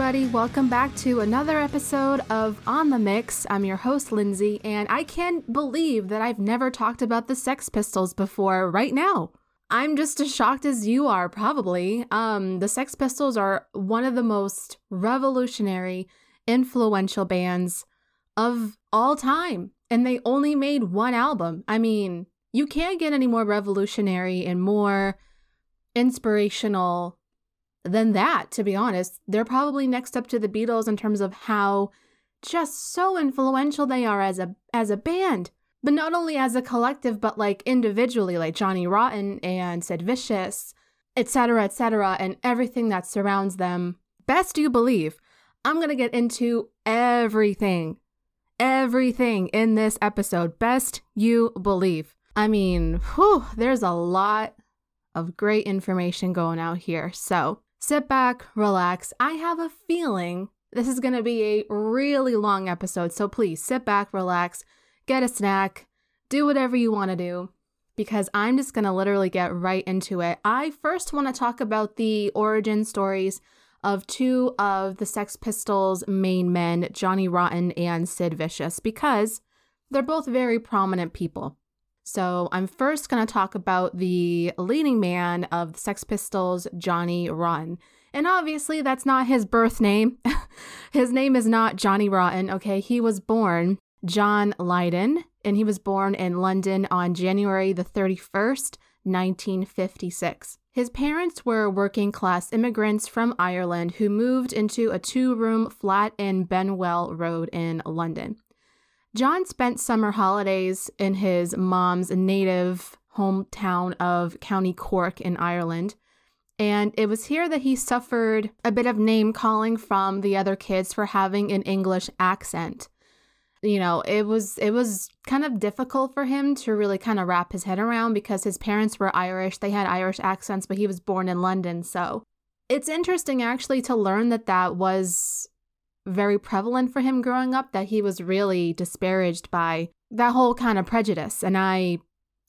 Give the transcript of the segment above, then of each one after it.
everybody. Welcome back to another episode of On the Mix. I'm your host, Lindsay, and I can't believe that I've never talked about the Sex Pistols before right now. I'm just as shocked as you are, probably. Um, the Sex Pistols are one of the most revolutionary, influential bands of all time, and they only made one album. I mean, you can't get any more revolutionary and more inspirational than that, to be honest. They're probably next up to the Beatles in terms of how just so influential they are as a as a band. But not only as a collective, but like individually, like Johnny Rotten and Sid Vicious, etc., etc., and everything that surrounds them. Best you believe. I'm gonna get into everything, everything in this episode. Best you believe. I mean, whew, there's a lot of great information going out here. So sit back, relax. I have a feeling this is going to be a really long episode. So please sit back, relax, get a snack, do whatever you want to do because I'm just going to literally get right into it. I first want to talk about the origin stories of two of the Sex Pistols' main men, Johnny Rotten and Sid Vicious, because they're both very prominent people. So, I'm first going to talk about the leading man of the Sex Pistols, Johnny Rotten. And obviously, that's not his birth name. his name is not Johnny Rotten, okay? He was born John Lydon, and he was born in London on January the 31st, 1956. His parents were working class immigrants from Ireland who moved into a two room flat in Benwell Road in London. John spent summer holidays in his mom's native hometown of County Cork in Ireland. And it was here that he suffered a bit of name calling from the other kids for having an English accent. You know, it was it was kind of difficult for him to really kind of wrap his head around because his parents were Irish. They had Irish accents, but he was born in London, so it's interesting actually to learn that that was very prevalent for him growing up that he was really disparaged by that whole kind of prejudice. And I,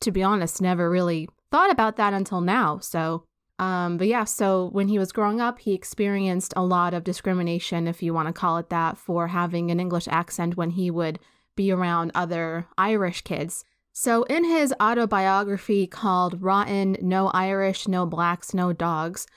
to be honest, never really thought about that until now. So, um, but yeah, so when he was growing up, he experienced a lot of discrimination, if you want to call it that, for having an English accent when he would be around other Irish kids. So, in his autobiography called Rotten No Irish, No Blacks, No Dogs,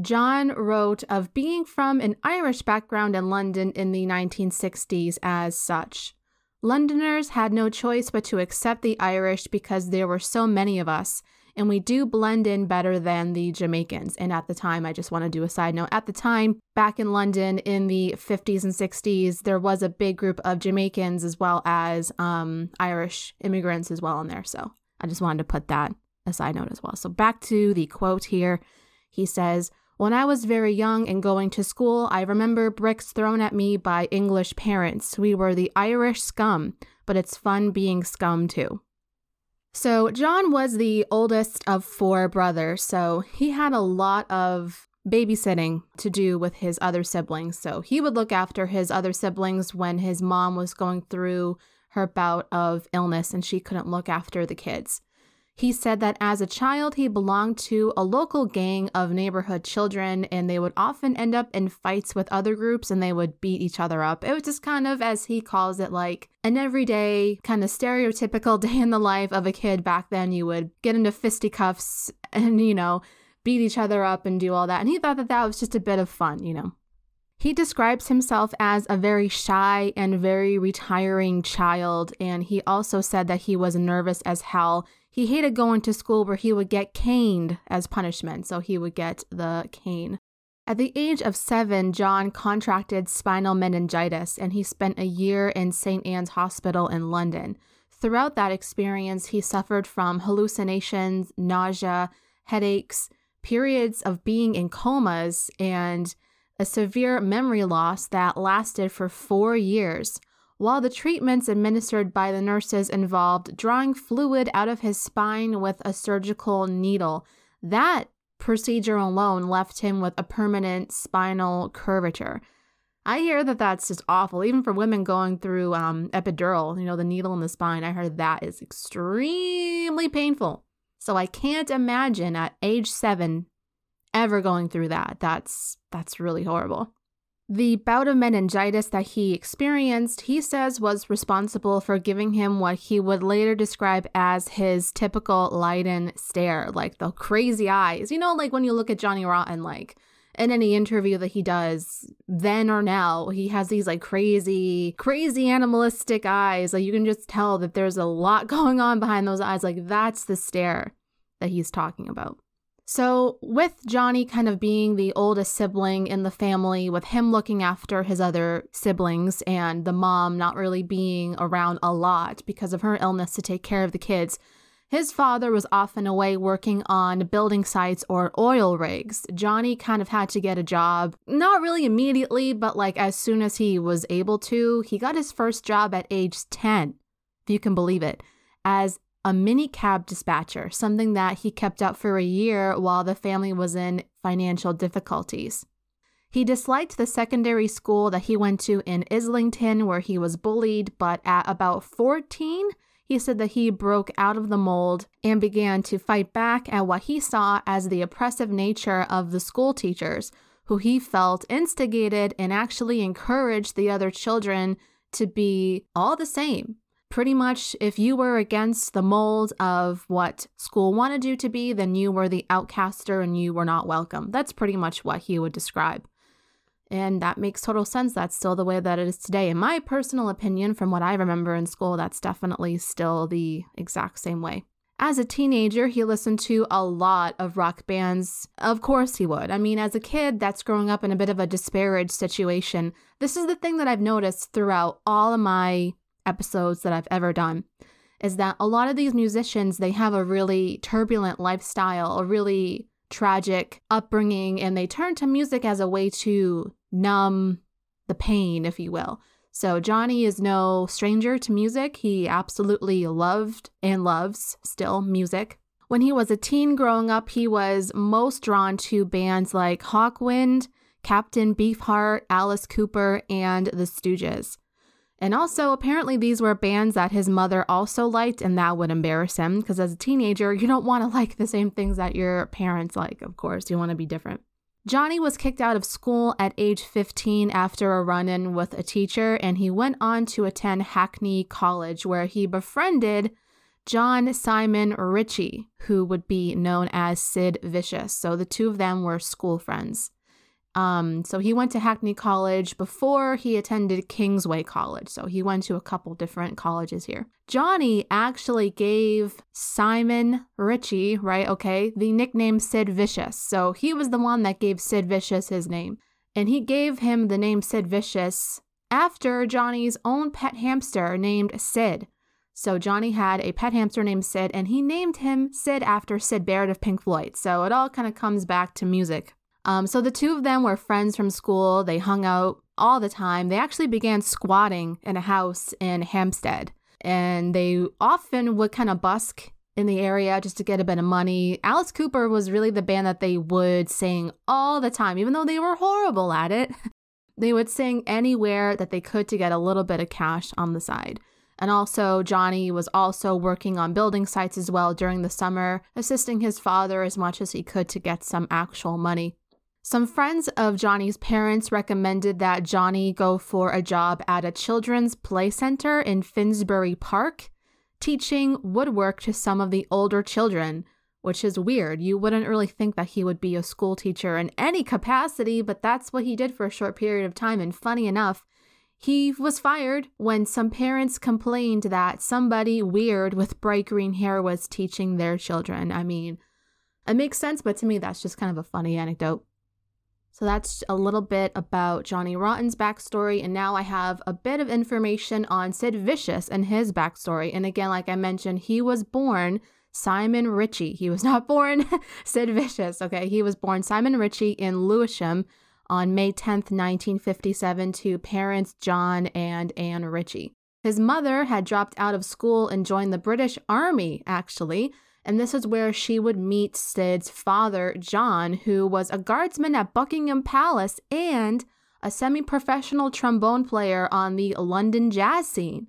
John wrote of being from an Irish background in London in the 1960s as such. Londoners had no choice but to accept the Irish because there were so many of us, and we do blend in better than the Jamaicans. And at the time, I just want to do a side note. At the time, back in London in the 50s and 60s, there was a big group of Jamaicans as well as um, Irish immigrants as well in there. So I just wanted to put that a side note as well. So back to the quote here. He says, when I was very young and going to school, I remember bricks thrown at me by English parents. We were the Irish scum, but it's fun being scum too. So, John was the oldest of four brothers, so he had a lot of babysitting to do with his other siblings. So, he would look after his other siblings when his mom was going through her bout of illness and she couldn't look after the kids. He said that as a child, he belonged to a local gang of neighborhood children, and they would often end up in fights with other groups and they would beat each other up. It was just kind of, as he calls it, like an everyday, kind of stereotypical day in the life of a kid back then. You would get into fisticuffs and, you know, beat each other up and do all that. And he thought that that was just a bit of fun, you know. He describes himself as a very shy and very retiring child, and he also said that he was nervous as hell he hated going to school where he would get caned as punishment, so he would get the cane. At the age of seven, John contracted spinal meningitis and he spent a year in St. Anne's Hospital in London. Throughout that experience, he suffered from hallucinations, nausea, headaches, periods of being in comas, and a severe memory loss that lasted for four years while the treatments administered by the nurses involved drawing fluid out of his spine with a surgical needle. That procedure alone left him with a permanent spinal curvature. I hear that that's just awful, even for women going through um, epidural, you know, the needle in the spine. I heard that is extremely painful. So I can't imagine at age seven ever going through that. That's that's really horrible. The bout of meningitis that he experienced, he says, was responsible for giving him what he would later describe as his typical Lydon stare, like the crazy eyes. You know, like when you look at Johnny Rotten, like in any interview that he does, then or now, he has these like crazy, crazy animalistic eyes. Like you can just tell that there's a lot going on behind those eyes. Like that's the stare that he's talking about. So, with Johnny kind of being the oldest sibling in the family, with him looking after his other siblings, and the mom not really being around a lot because of her illness to take care of the kids, his father was often away working on building sites or oil rigs. Johnny kind of had to get a job, not really immediately, but like as soon as he was able to. He got his first job at age 10, if you can believe it, as a mini cab dispatcher, something that he kept up for a year while the family was in financial difficulties. He disliked the secondary school that he went to in Islington, where he was bullied, but at about 14, he said that he broke out of the mold and began to fight back at what he saw as the oppressive nature of the school teachers, who he felt instigated and actually encouraged the other children to be all the same. Pretty much, if you were against the mold of what school wanted you to be, then you were the outcaster and you were not welcome. That's pretty much what he would describe. And that makes total sense. That's still the way that it is today. In my personal opinion, from what I remember in school, that's definitely still the exact same way. As a teenager, he listened to a lot of rock bands. Of course, he would. I mean, as a kid that's growing up in a bit of a disparaged situation, this is the thing that I've noticed throughout all of my episodes that I've ever done is that a lot of these musicians, they have a really turbulent lifestyle, a really tragic upbringing, and they turn to music as a way to numb the pain, if you will. So, Johnny is no stranger to music. He absolutely loved and loves still music. When he was a teen growing up, he was most drawn to bands like Hawkwind, Captain Beefheart, Alice Cooper, and the Stooges. And also, apparently, these were bands that his mother also liked, and that would embarrass him because as a teenager, you don't want to like the same things that your parents like, of course. You want to be different. Johnny was kicked out of school at age 15 after a run in with a teacher, and he went on to attend Hackney College, where he befriended John Simon Ritchie, who would be known as Sid Vicious. So the two of them were school friends. Um, so he went to Hackney College before he attended Kingsway College. So he went to a couple different colleges here. Johnny actually gave Simon Ritchie, right? Okay, the nickname Sid Vicious. So he was the one that gave Sid Vicious his name. And he gave him the name Sid Vicious after Johnny's own pet hamster named Sid. So Johnny had a pet hamster named Sid, and he named him Sid after Syd Barrett of Pink Floyd. So it all kind of comes back to music. Um, so the two of them were friends from school. They hung out all the time. They actually began squatting in a house in Hampstead, and they often would kind of busk in the area just to get a bit of money. Alice Cooper was really the band that they would sing all the time, even though they were horrible at it. they would sing anywhere that they could to get a little bit of cash on the side. And also, Johnny was also working on building sites as well during the summer, assisting his father as much as he could to get some actual money. Some friends of Johnny's parents recommended that Johnny go for a job at a children's play center in Finsbury Park, teaching woodwork to some of the older children, which is weird. You wouldn't really think that he would be a school teacher in any capacity, but that's what he did for a short period of time. And funny enough, he was fired when some parents complained that somebody weird with bright green hair was teaching their children. I mean, it makes sense, but to me, that's just kind of a funny anecdote. So that's a little bit about Johnny Rotten's backstory. And now I have a bit of information on Sid Vicious and his backstory. And again, like I mentioned, he was born Simon Ritchie. He was not born Sid Vicious, okay? He was born Simon Ritchie in Lewisham on May 10th, 1957, to parents John and Anne Ritchie. His mother had dropped out of school and joined the British Army, actually. And this is where she would meet Sid's father, John, who was a guardsman at Buckingham Palace and a semi professional trombone player on the London jazz scene.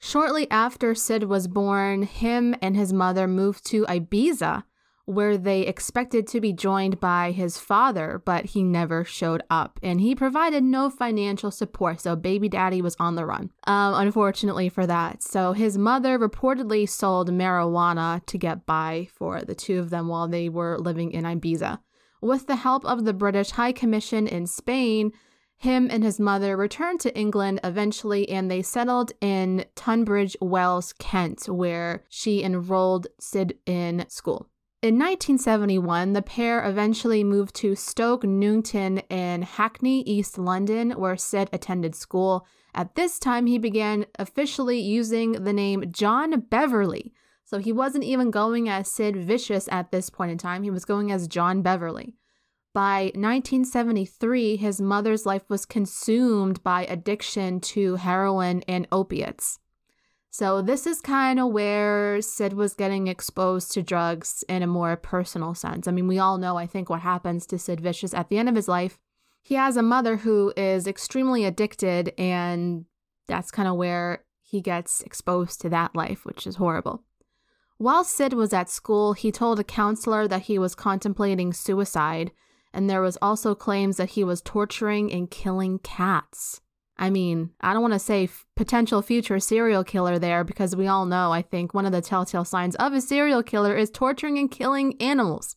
Shortly after Sid was born, him and his mother moved to Ibiza, where they expected to be joined by his father, but he never showed up. And he provided no financial support, so baby daddy was on the run, um, unfortunately for that. So his mother reportedly sold marijuana to get by for the two of them while they were living in Ibiza. With the help of the British High Commission in Spain, him and his mother returned to England eventually and they settled in Tunbridge Wells, Kent, where she enrolled Sid in school. In 1971, the pair eventually moved to Stoke Newington in Hackney, East London, where Sid attended school. At this time, he began officially using the name John Beverley. So he wasn't even going as Sid Vicious at this point in time, he was going as John Beverley. By 1973, his mother's life was consumed by addiction to heroin and opiates. So, this is kind of where Sid was getting exposed to drugs in a more personal sense. I mean, we all know, I think, what happens to Sid Vicious at the end of his life. He has a mother who is extremely addicted, and that's kind of where he gets exposed to that life, which is horrible. While Sid was at school, he told a counselor that he was contemplating suicide, and there was also claims that he was torturing and killing cats. I mean, I don't want to say f- potential future serial killer there because we all know, I think, one of the telltale signs of a serial killer is torturing and killing animals.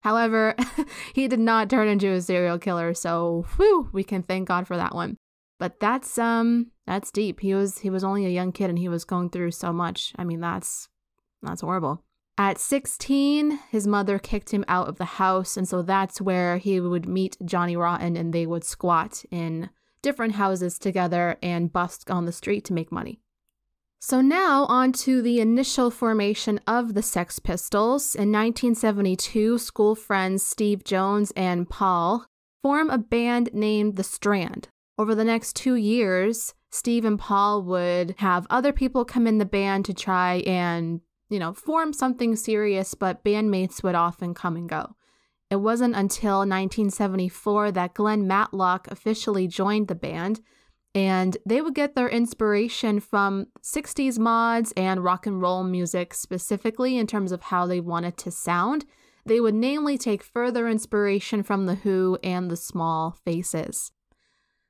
However, he did not turn into a serial killer, so whew, we can thank God for that one. But that's um that's deep. He was he was only a young kid and he was going through so much. I mean, that's that's horrible. At 16, his mother kicked him out of the house, and so that's where he would meet Johnny Rotten and they would squat in different houses together and busk on the street to make money. So now on to the initial formation of the Sex Pistols. In 1972, school friends Steve Jones and Paul form a band named The Strand. Over the next two years, Steve and Paul would have other people come in the band to try and, you know, form something serious, but bandmates would often come and go. It wasn't until 1974 that Glenn Matlock officially joined the band, and they would get their inspiration from 60s mods and rock and roll music, specifically in terms of how they wanted to sound. They would namely take further inspiration from The Who and The Small Faces.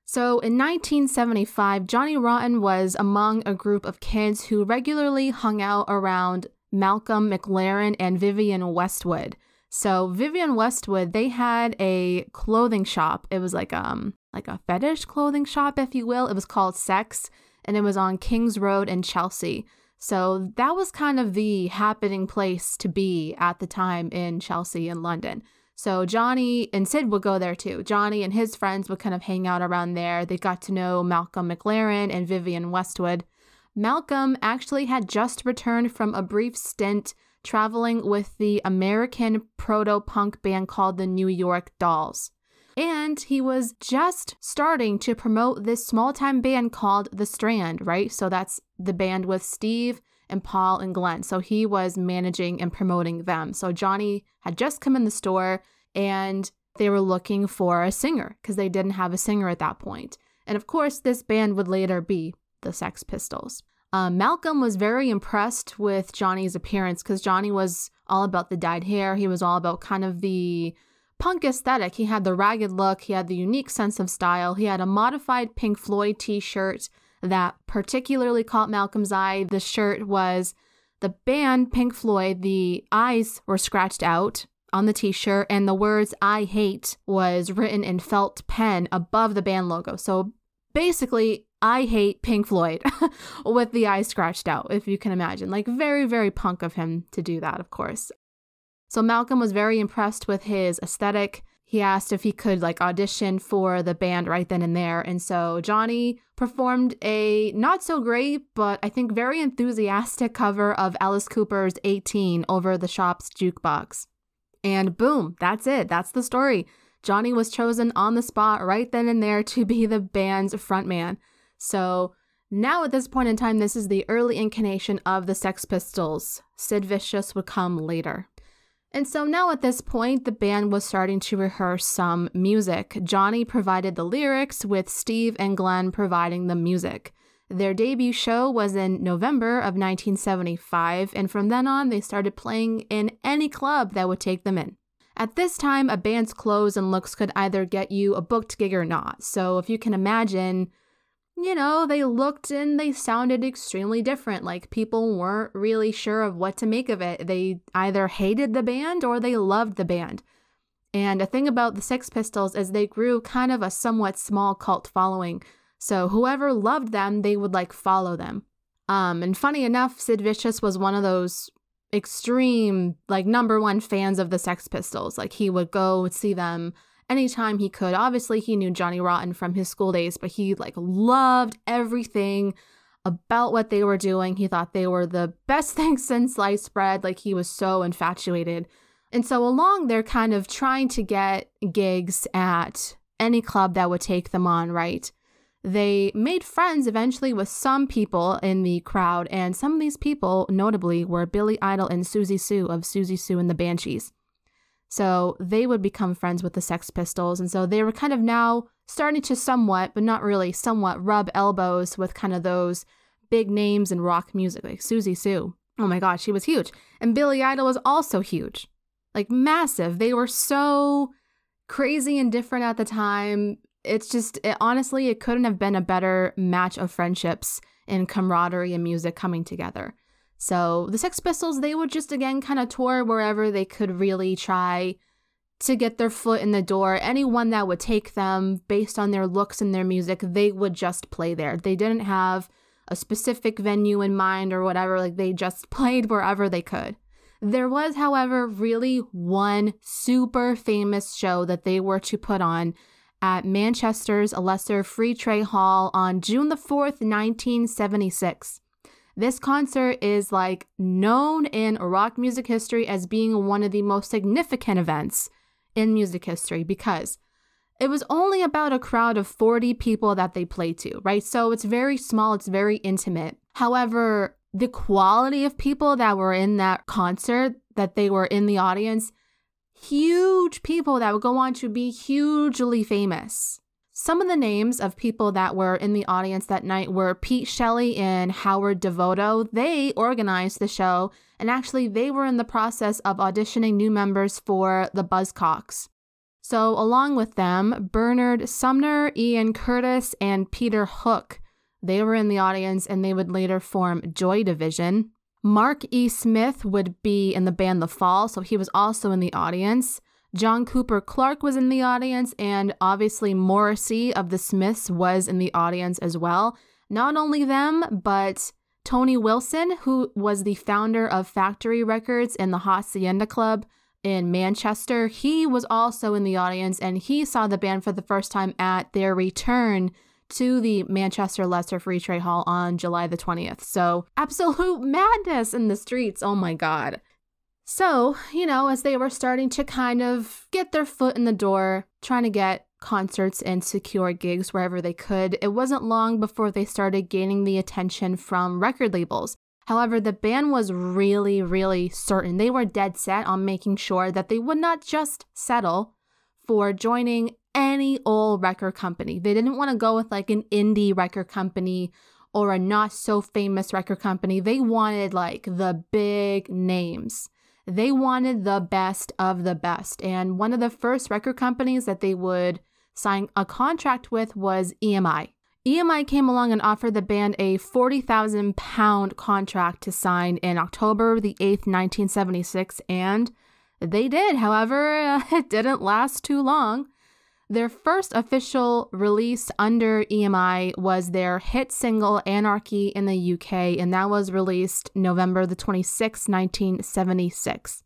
So in 1975, Johnny Rotten was among a group of kids who regularly hung out around Malcolm McLaren and Vivienne Westwood. So Vivienne Westwood, they had a clothing shop. It was like um like a fetish clothing shop, if you will. It was called Sex, and it was on Kings Road in Chelsea. So that was kind of the happening place to be at the time in Chelsea in London. So Johnny and Sid would go there too. Johnny and his friends would kind of hang out around there. They got to know Malcolm McLaren and Vivienne Westwood. Malcolm actually had just returned from a brief stint traveling with the American proto punk band called the New York Dolls. And he was just starting to promote this small time band called The Strand, right? So that's the band with Steve and Paul and Glenn. So he was managing and promoting them. So Johnny had just come in the store and they were looking for a singer because they didn't have a singer at that point. And of course, this band would later be the Sex Pistols. Um, Malcolm was very impressed with Johnny's appearance because Johnny was all about the dyed hair. He was all about kind of the punk aesthetic. He had the ragged look, he had the unique sense of style. He had a modified Pink Floyd t shirt that particularly caught Malcolm's eye. The shirt was the band Pink Floyd, the eyes were scratched out on the t shirt, and the words I hate was written in felt pen above the band logo. So basically, I hate Pink Floyd with the eye scratched out, if you can imagine. Like, very, very punk of him to do that, of course. So, Malcolm was very impressed with his aesthetic. He asked if he could like audition for the band right then and there. And so Johnny performed a not so great, but I think very enthusiastic cover of Alice Cooper's 18 over the shop's jukebox. And boom, that's it. That's the story. Johnny was chosen on the spot right then and there to be the band's frontman. So now at this point in time, this is the early incarnation of the Sex Pistols. Sid Vicious would come later. And so now at this point, the band was starting to rehearse some music. Johnny provided the lyrics, with Steve and Glenn providing the music. Their debut show was in November of 1975, and from then on, they started playing in any club that would take them in. At this time, a band's clothes and looks could either get you a booked gig or not. So if you can imagine, you know, they looked and they sounded extremely different. Like people weren't really sure of what to make of it. They either hated the band or they loved the band. And a thing about the Sex Pistols is they grew kind of a somewhat small cult following. So whoever loved them, they would like follow them. Um, and funny enough, Sid Vicious was one of those extreme, like number one fans of the Sex Pistols. Like he would go see them anytime he could. Obviously, he knew Johnny Rotten from his school days, but he like loved everything about what they were doing. He thought they were the best thing since sliced bread. Like he was so infatuated. And so along they're kind of trying to get gigs at any club that would take them on, right? They made friends eventually with some people in the crowd, and some of these people, notably, were Billy Idol and Siouxsie Sioux of Siouxsie Sioux and the Banshees. So they would become friends with the Sex Pistols, and so they were kind of now starting to somewhat, but not really, somewhat rub elbows with kind of those big names in rock music, like Siouxsie Sioux. Oh my gosh, she was huge. And Billy Idol was also huge, like massive. They were so crazy and different at the time it's just it, honestly it couldn't have been a better match of friendships and camaraderie and music coming together so the sex pistols they would just again kind of tour wherever they could really try to get their foot in the door. Anyone that would take them based on their looks and their music they would just play there. They didn't have a specific venue in mind or whatever like they just played wherever they could. There was however really one super famous show that they were to put on at Manchester's Lesser Free Trade Hall on June the 4th, 1976. This concert is like known in rock music history as being one of the most significant events in music history because it was only about a crowd of 40 people that they played to, right? So it's very small, it's very intimate. However, the quality of people that were in that concert, that they were in the audience, huge people that would go on to be hugely famous. Some of the names of people that were in the audience that night were Pete Shelley and Howard Devoto. They organized the show, and actually, they were in the process of auditioning new members for the Buzzcocks. So, along with them, Bernard Sumner, Ian Curtis, and Peter Hook. They were in the audience and they would later form Joy Division. Mark E. Smith would be in the band The Fall, so he was also in the audience. John Cooper Clarke was in the audience, and obviously Morrissey of the Smiths was in the audience as well. Not only them, but Tony Wilson, who was the founder of Factory Records and the Hacienda Club in Manchester, he was also in the audience and he saw the band for the first time at their return to the Manchester Lesser Free Trade Hall on July the 20th. So, absolute madness in the streets. Oh my God. So, you know, as they were starting to kind of get their foot in the door, trying to get concerts and secure gigs wherever they could, it wasn't long before they started gaining the attention from record labels. However, the band was really, really certain. They were dead set on making sure that they would not just settle for joining any old record company. They didn't want to go with like an indie record company or a not so famous record company. They wanted like the big names. They wanted the best of the best. And one of the first record companies that they would sign a contract with was EMI. EMI came along and offered the band a 40,000 pound contract to sign in October the 8th, 1976, and they did. However, it didn't last too long. Their first official release under EMI was their hit single Anarchy in the UK, and that was released November the 26th, 1976.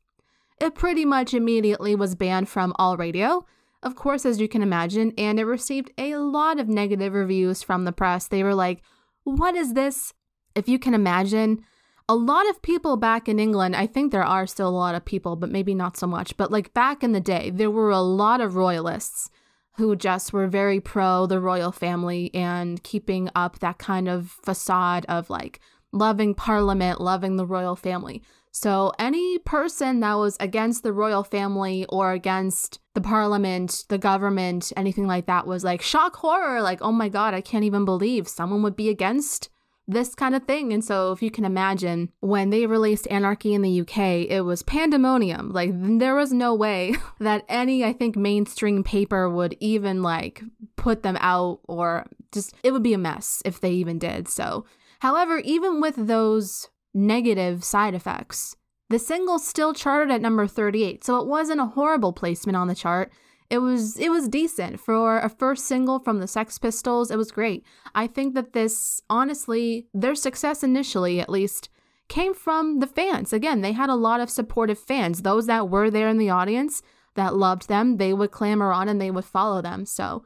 It pretty much immediately was banned from all radio, of course, as you can imagine, and it received a lot of negative reviews from the press. They were like, What is this? If you can imagine, a lot of people back in England, I think there are still a lot of people, but maybe not so much, but like back in the day, there were a lot of royalists who just were very pro the royal family and keeping up that kind of facade of like loving parliament, loving the royal family. So, any person that was against the royal family or against the parliament, the government, anything like that was like shock horror. Like, oh my God, I can't even believe someone would be against this kind of thing. And so, if you can imagine, when they released Anarchy in the UK, it was pandemonium. Like, there was no way that any, I think, mainstream paper would even like put them out or just, it would be a mess if they even did. So, however, even with those negative side effects, the single still charted at number 38. So, it wasn't a horrible placement on the chart it was it was decent for a first single from the Sex Pistols. It was great. I think that this honestly, their success initially at least came from the fans. Again, they had a lot of supportive fans. Those that were there in the audience that loved them, they would clamor on and they would follow them. So,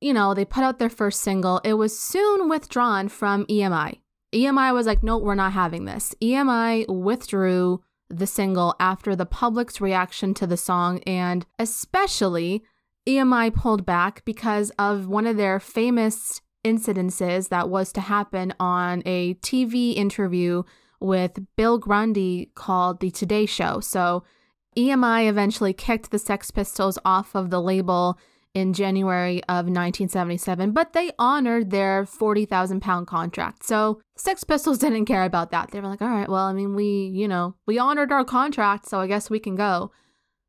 you know, they put out their first single. It was soon withdrawn from EMI. EMI was like, "No, we're not having this." EMI withdrew the single after the public's reaction to the song, and especially EMI pulled back because of one of their famous incidences that was to happen on a TV interview with Bill Grundy called The Today Show. So EMI eventually kicked the Sex Pistols off of the label in January of 1977, but they honored their 40,000 pound contract. So Sex Pistols didn't care about that. They were like, all right, well, I mean, we, you know, we honored our contract, so I guess we can go.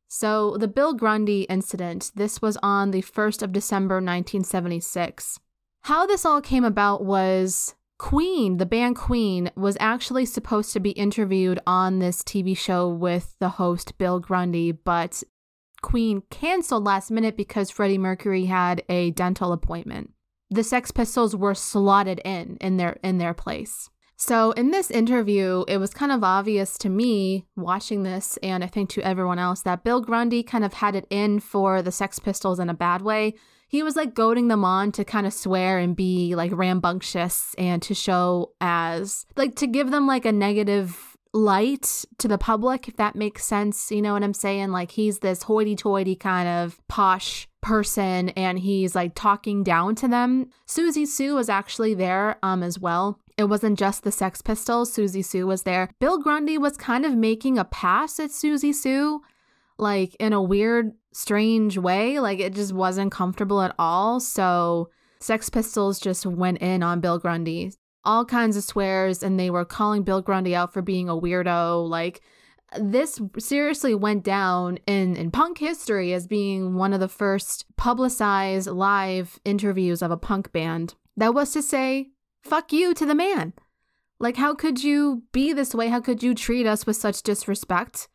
So the Bill Grundy incident, this was on the 1st of December 1976. How this all came about was Queen, the band Queen, was actually supposed to be interviewed on this TV show with the host Bill Grundy, but Queen canceled last minute because Freddie Mercury had a dental appointment. The Sex Pistols were slotted in in their in their place. So in this interview, it was kind of obvious to me watching this and I think to everyone else that Bill Grundy kind of had it in for the Sex Pistols in a bad way. He was like goading them on to kind of swear and be like rambunctious and to show as like to give them like a negative light to the public, if that makes sense. You know what I'm saying? Like he's this hoity toity kind of posh person and he's like talking down to them. Siouxsie Sioux was actually there um as well. It wasn't just the Sex Pistols, Siouxsie Sioux was there. Bill Grundy was kind of making a pass at Siouxsie Sioux, like in a weird, strange way. Like it just wasn't comfortable at all. So Sex Pistols just went in on Bill Grundy all kinds of swears and they were calling Bill Grundy out for being a weirdo. Like this seriously went down in, in punk history as being one of the first publicized live interviews of a punk band. That was to say, fuck you to the man. Like, how could you be this way? How could you treat us with such disrespect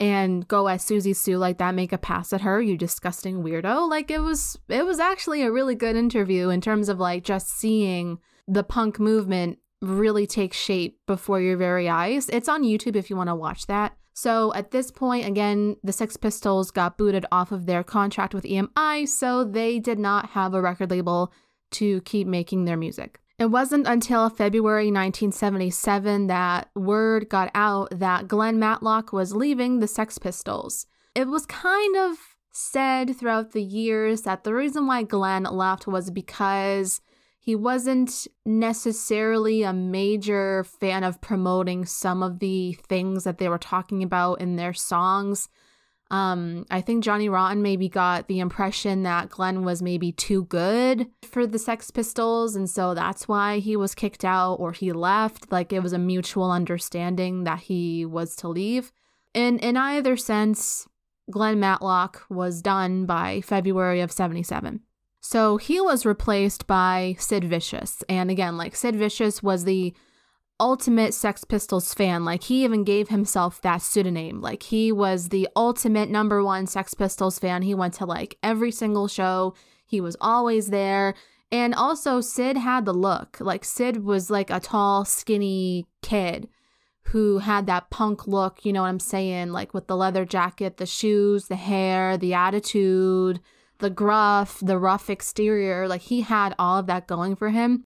and go at Siouxsie Sioux like that, make a pass at her, you disgusting weirdo? Like, it was, it was actually a really good interview in terms of like just seeing the punk movement really takes shape before your very eyes. It's on YouTube if you want to watch that. So at this point, again, the Sex Pistols got booted off of their contract with EMI, so they did not have a record label to keep making their music. It wasn't until February 1977 that word got out that Glenn Matlock was leaving the Sex Pistols. It was kind of said throughout the years that the reason why Glenn left was because he wasn't necessarily a major fan of promoting some of the things that they were talking about in their songs. Um, I think Johnny Rotten maybe got the impression that Glenn was maybe too good for the Sex Pistols, and so that's why he was kicked out or he left. Like it was a mutual understanding that he was to leave. In in either sense, Glenn Matlock was done by February of 77. So he was replaced by Sid Vicious. And again, like Sid Vicious was the ultimate Sex Pistols fan. Like he even gave himself that pseudonym. Like he was the ultimate number one Sex Pistols fan. He went to like every single show, he was always there. And also, Sid had the look. Like, Sid was like a tall, skinny kid who had that punk look, you know what I'm saying? Like, with the leather jacket, the shoes, the hair, the attitude, the gruff, the rough exterior, like he had all of that going for him.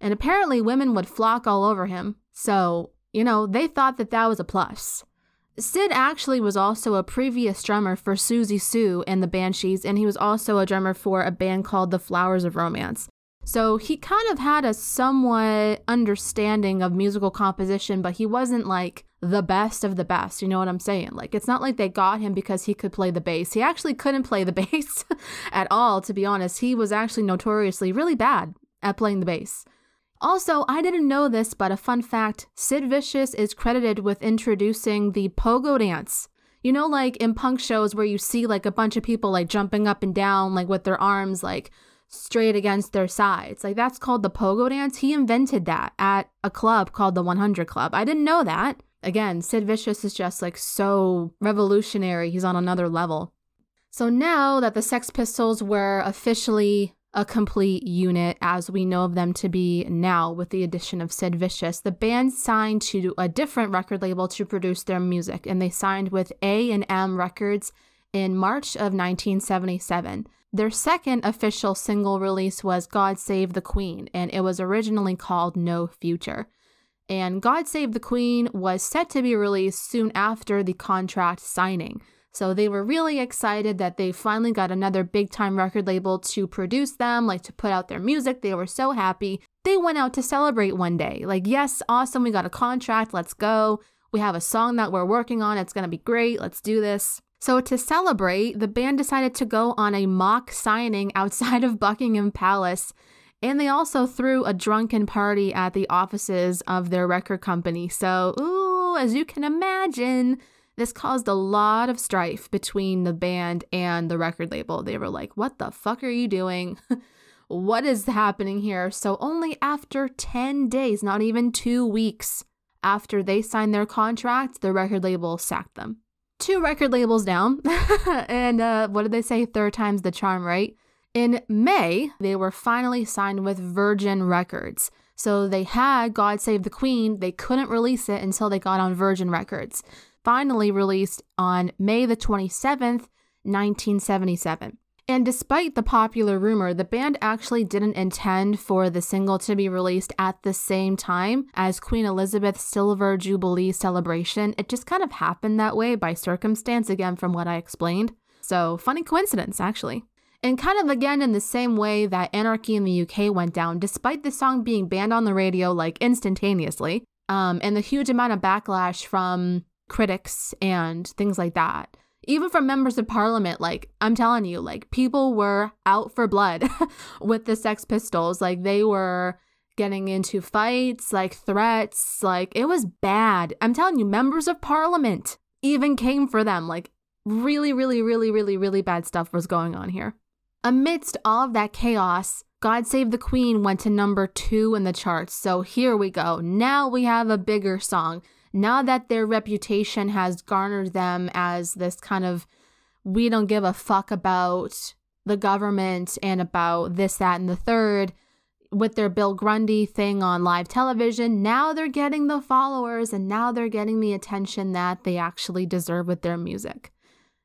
And apparently, women would flock all over him. So, you know, they thought that that was a plus. Sid actually was also a previous drummer for Siouxsie Sioux and the Banshees, and he was also a drummer for a band called The Flowers of Romance. So he kind of had a somewhat understanding of musical composition, but he wasn't like the best of the best. You know what I'm saying? Like, it's not like they got him because he could play the bass. He actually couldn't play the bass at all, to be honest. He was actually notoriously really bad at playing the bass. Also, I didn't know this, but a fun fact Sid Vicious is credited with introducing the pogo dance. You know, like in punk shows where you see like a bunch of people like jumping up and down, like with their arms like straight against their sides. Like that's called the pogo dance. He invented that at a club called the 100 Club. I didn't know that. Again, Sid Vicious is just like so revolutionary. He's on another level. So now that the Sex Pistols were officially a complete unit as we know of them to be now with the addition of Sid Vicious, the band signed to a different record label to produce their music and they signed with A&M Records in March of 1977. Their second official single release was God Save the Queen, and it was originally called No Future. And God Save the Queen was set to be released soon after the contract signing. So they were really excited that they finally got another big time record label to produce them, like to put out their music. They were so happy. They went out to celebrate one day. Like, yes, awesome, we got a contract, let's go. We have a song that we're working on, it's gonna be great, let's do this. So, to celebrate, the band decided to go on a mock signing outside of Buckingham Palace. And they also threw a drunken party at the offices of their record company. So, ooh, as you can imagine, this caused a lot of strife between the band and the record label. They were like, What the fuck are you doing? what is happening here? So, only after 10 days, not even two weeks after they signed their contract, the record label sacked them two record labels down. and uh, what did they say? Third time's the charm, right? In May, they were finally signed with Virgin Records. So they had God Save the Queen. They couldn't release it until they got on Virgin Records. Finally released on May the 27th, 1977. And despite the popular rumor, the band actually didn't intend for the single to be released at the same time as Queen Elizabeth's Silver Jubilee celebration. It just kind of happened that way by circumstance, again, from what I explained. So, funny coincidence, actually. And kind of again in the same way that Anarchy in the UK went down, despite the song being banned on the radio like instantaneously, um, and the huge amount of backlash from critics and things like that even from members of parliament like i'm telling you like people were out for blood with the sex pistols. Like they were getting into fights like threats. Like it was bad. I'm telling you members of parliament even came for them. Like really really really really really bad stuff was going on here. Amidst all of that chaos God Save the Queen went to number two in the charts. So here we go. Now we have a bigger song now that their reputation has garnered them as this kind of we don't give a fuck about the government and about this, that, and the third with their Bill Grundy thing on live television, now they're getting the followers and now they're getting the attention that they actually deserve with their music.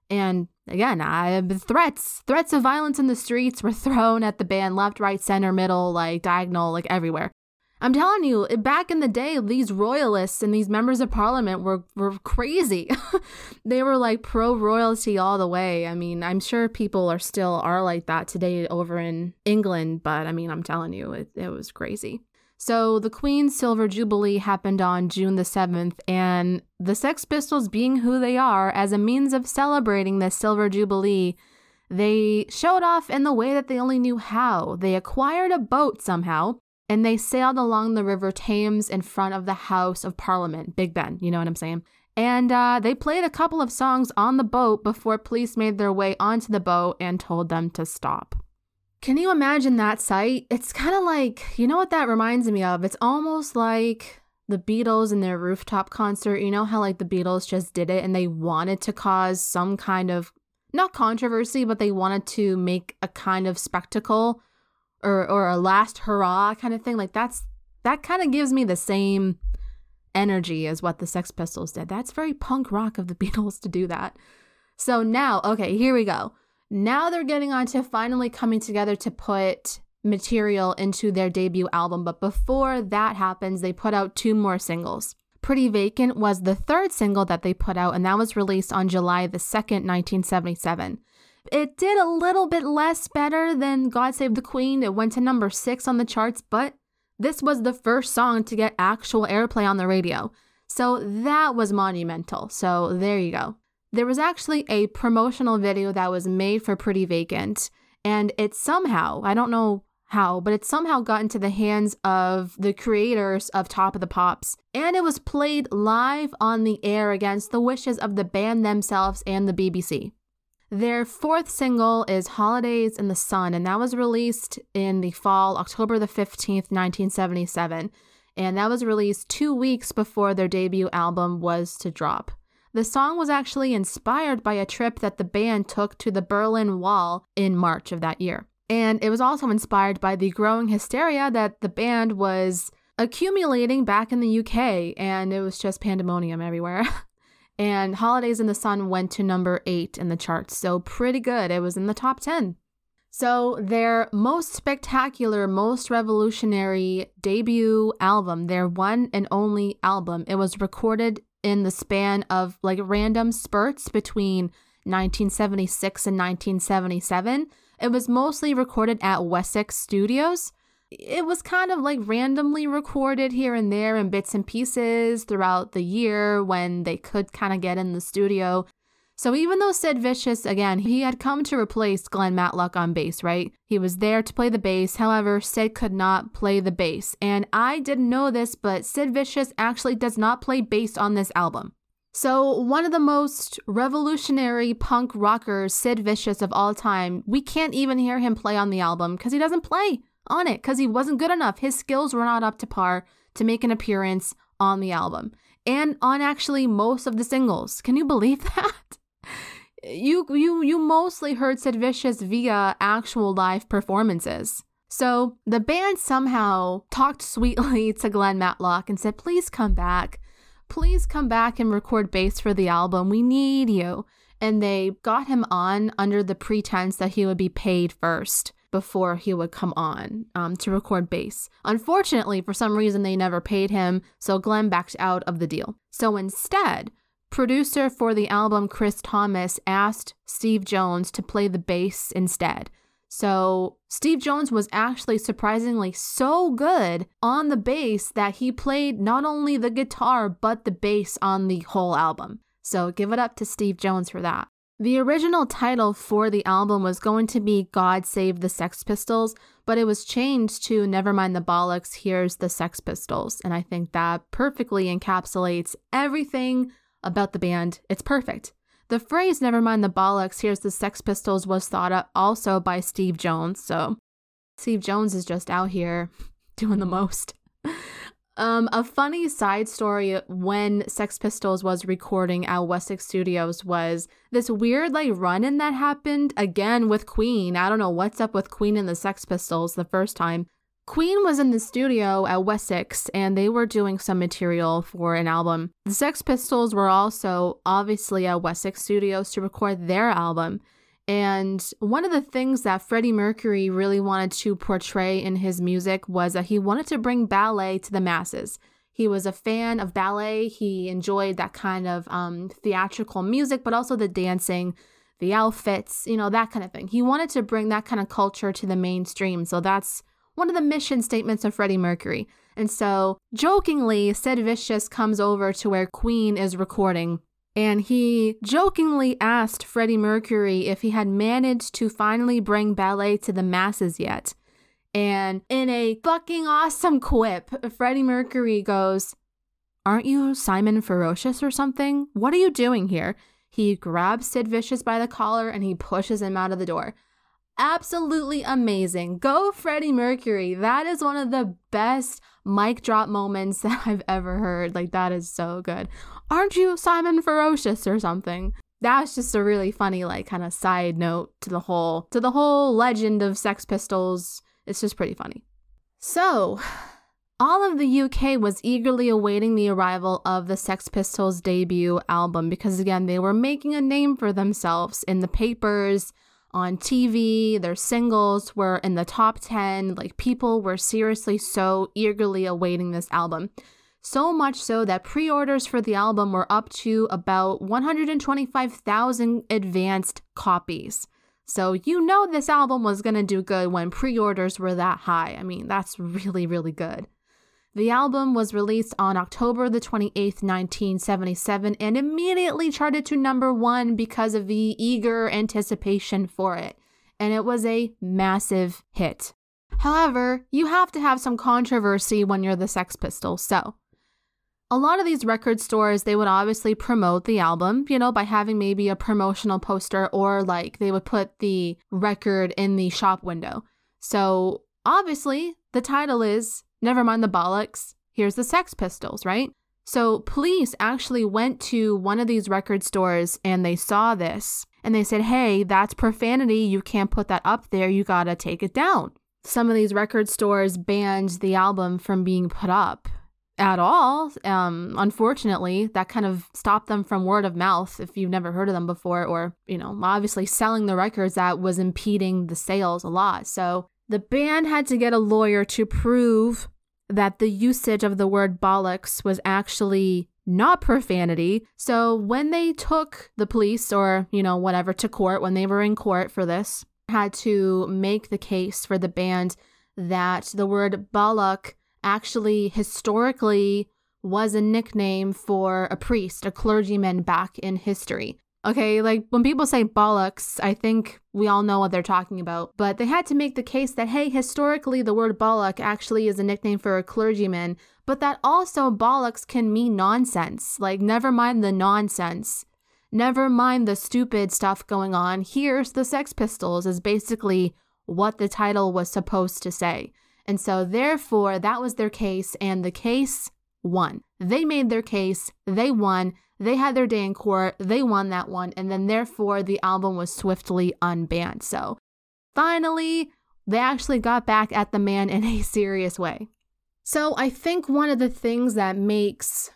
And again, I threats, threats of violence in the streets were thrown at the band left, right, center, middle, like diagonal, like everywhere. I'm telling you, back in the day, these royalists and these members of parliament were, were crazy. they were like pro royalty all the way. I mean, I'm sure people are still are like that today over in England, but I mean, I'm telling you, it, it was crazy. So the Queen's Silver Jubilee happened on June the 7th, and the Sex Pistols, being who they are, as a means of celebrating this Silver Jubilee, they showed off in the way that they only knew how. They acquired a boat somehow and they sailed along the River Thames in front of the House of Parliament, Big Ben, you know what I'm saying? And uh, they played a couple of songs on the boat before police made their way onto the boat and told them to stop. Can you imagine that sight? It's kind of like, you know what that reminds me of? It's almost like the Beatles in their rooftop concert. You know how, like, the Beatles just did it and they wanted to cause some kind of, not controversy, but they wanted to make a kind of spectacle or or a last hurrah kind of thing. Like that's that kind of gives me the same energy as what the Sex Pistols did. That's very punk rock of the Beatles to do that. So now, okay, here we go. Now they're getting on to finally coming together to put material into their debut album. But before that happens, they put out two more singles. Pretty Vacant was the third single that they put out, and that was released on July the 2nd, 1977. It did a little bit less better than God Save the Queen. It went to number six on the charts, but this was the first song to get actual airplay on the radio. So that was monumental. So there you go. There was actually a promotional video that was made for Pretty Vacant, and it somehow, I don't know how, but it somehow got into the hands of the creators of Top of the Pops, and it was played live on the air against the wishes of the band themselves and the BBC. Their fourth single is Holidays in the Sun, and that was released in the fall, October the 15th, 1977. And that was released two weeks before their debut album was to drop. The song was actually inspired by a trip that the band took to the Berlin Wall in March of that year. And it was also inspired by the growing hysteria that the band was accumulating back in the UK, and it was just pandemonium everywhere. and Holidays in the Sun went to number eight in the charts, so pretty good. It was in the top 10. So, their most spectacular, most revolutionary debut album, their one and only album, it was recorded in the span of like random spurts between 1976 and 1977. It was mostly recorded at Wessex Studios. It was kind of like randomly recorded here and there in bits and pieces throughout the year when they could kind of get in the studio. So even though Sid Vicious, again, he had come to replace Glenn Matlock on bass, right? He was there to play the bass. However, Sid could not play the bass. And I didn't know this, but Sid Vicious actually does not play bass on this album. So, one of the most revolutionary punk rockers, Sid Vicious of all time, we can't even hear him play on the album because he doesn't play on it because he wasn't good enough. His skills were not up to par to make an appearance on the album and on actually most of the singles. Can you believe that? you you you mostly heard Sid Vicious via actual live performances. So the band somehow talked sweetly to Glenn Matlock and said, "Please come back. Please come back and record bass for the album. We need you." And they got him on under the pretense that he would be paid first before he would come on um, to record bass. Unfortunately, for some reason, they never paid him, so Glenn backed out of the deal. So instead, Producer for the album, Chris Thomas, asked Steve Jones to play the bass instead. So, Steve Jones was actually surprisingly so good on the bass that he played not only the guitar but the bass on the whole album. So, give it up to Steve Jones for that. The original title for the album was going to be God Save the Sex Pistols, but it was changed to Nevermind the Bollocks, Here's the Sex Pistols. And I think that perfectly encapsulates everything about the band, it's perfect. The phrase never mind the bollocks, here's the Sex Pistols was thought up also by Steve Jones, so Steve Jones is just out here doing the most. Um, a funny side story when Sex Pistols was recording at Wessex Studios was this weird like run in that happened again with Queen. I don't know what's up with Queen and the Sex Pistols the first time. Queen was in the studio at Wessex and they were doing some material for an album. The Sex Pistols were also obviously at Wessex Studios to record their album. And one of the things that Freddie Mercury really wanted to portray in his music was that he wanted to bring ballet to the masses. He was a fan of ballet. He enjoyed that kind of um, theatrical music, but also the dancing, the outfits, you know, that kind of thing. He wanted to bring that kind of culture to the mainstream. So that's one of the mission statements of Freddie Mercury. And so, jokingly, Sid Vicious comes over to where Queen is recording, and he jokingly asked Freddie Mercury if he had managed to finally bring ballet to the masses yet. And in a fucking awesome quip, Freddie Mercury goes, Aren't you Simon Ferocious or something? What are you doing here? He grabs Sid Vicious by the collar and he pushes him out of the door absolutely amazing. Go Freddie Mercury. That is one of the best mic drop moments that I've ever heard. Like that is so good. Aren't you Simon Ferocious or something? That's just a really funny like kind of side note to the whole to the whole legend of Sex Pistols. It's just pretty funny. So, all of the UK was eagerly awaiting the arrival of the Sex Pistols' debut album because, again, they were making a name for themselves in the papers, on TV, their singles were in the top 10. Like people were seriously so eagerly awaiting this album. So much so that pre orders for the album were up to about 125,000 advanced copies. So you know this album was going to do good when pre orders were that high. I mean, that's really, really good. The album was released on October the 28th, 1977, and immediately charted to number one because of the eager anticipation for it. And it was a massive hit. However, you have to have some controversy when you're the Sex Pistols, so a lot of these record stores they would obviously promote the album you know by having maybe a promotional poster or like they would put the record in the shop window so obviously the title is never mind the bollocks. Here's the sex pistols right? So police actually went to one of these record stores and they saw this and they said hey that's profanity. You can't put that up there. You gotta take it down. Some of these record stores banned the album from being put up at all. Um, unfortunately, that kind of stopped them from word of mouth if you've never heard of them before, or, you know, obviously selling the records that was impeding the sales a lot. So the band had to get a lawyer to prove that the usage of the word bollocks was actually not profanity. So when they took the police or, you know, whatever to court, when they were in court for this, had to make the case for the band that the word bollock actually historically was a nickname for a priest, a clergyman back in history. Okay, like when people say bollocks, I think we all know what they're talking about. But they had to make the case that, hey, historically, the word bollock actually is a nickname for a clergyman, but that also bollocks can mean nonsense. Like, never mind the nonsense. Never mind the stupid stuff going on. Here's the Sex Pistols, is basically what the title was supposed to say. And so, therefore, that was their case, and the case won. They made their case, they won, they had their day in court, they won that one, and then, therefore, the album was swiftly unbanned. So, finally, they actually got back at the man in a serious way. So, I think one of the things that makes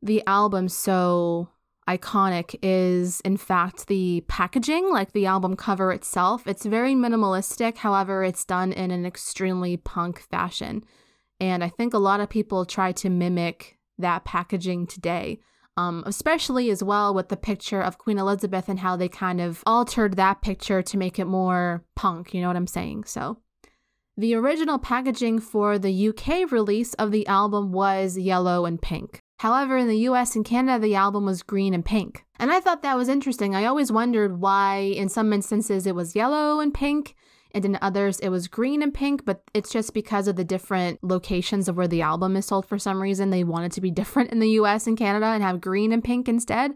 the album so iconic is, in fact, the packaging, like the album cover itself. It's very minimalistic, however, it's done in an extremely punk fashion. And I think a lot of people try to mimic that packaging today. Um, especially as well with the picture of Queen Elizabeth and how they kind of altered that picture to make it more punk, you know what I'm saying? So, the original packaging for the UK release of the album was yellow and pink. However, in the US and Canada, the album was green and pink. And I thought that was interesting. I always wondered why, in some instances, it was yellow and pink, and in others, it was green and pink, but it's just because of the different locations of where the album is sold for some reason. They wanted to be different in the US and Canada and have green and pink instead.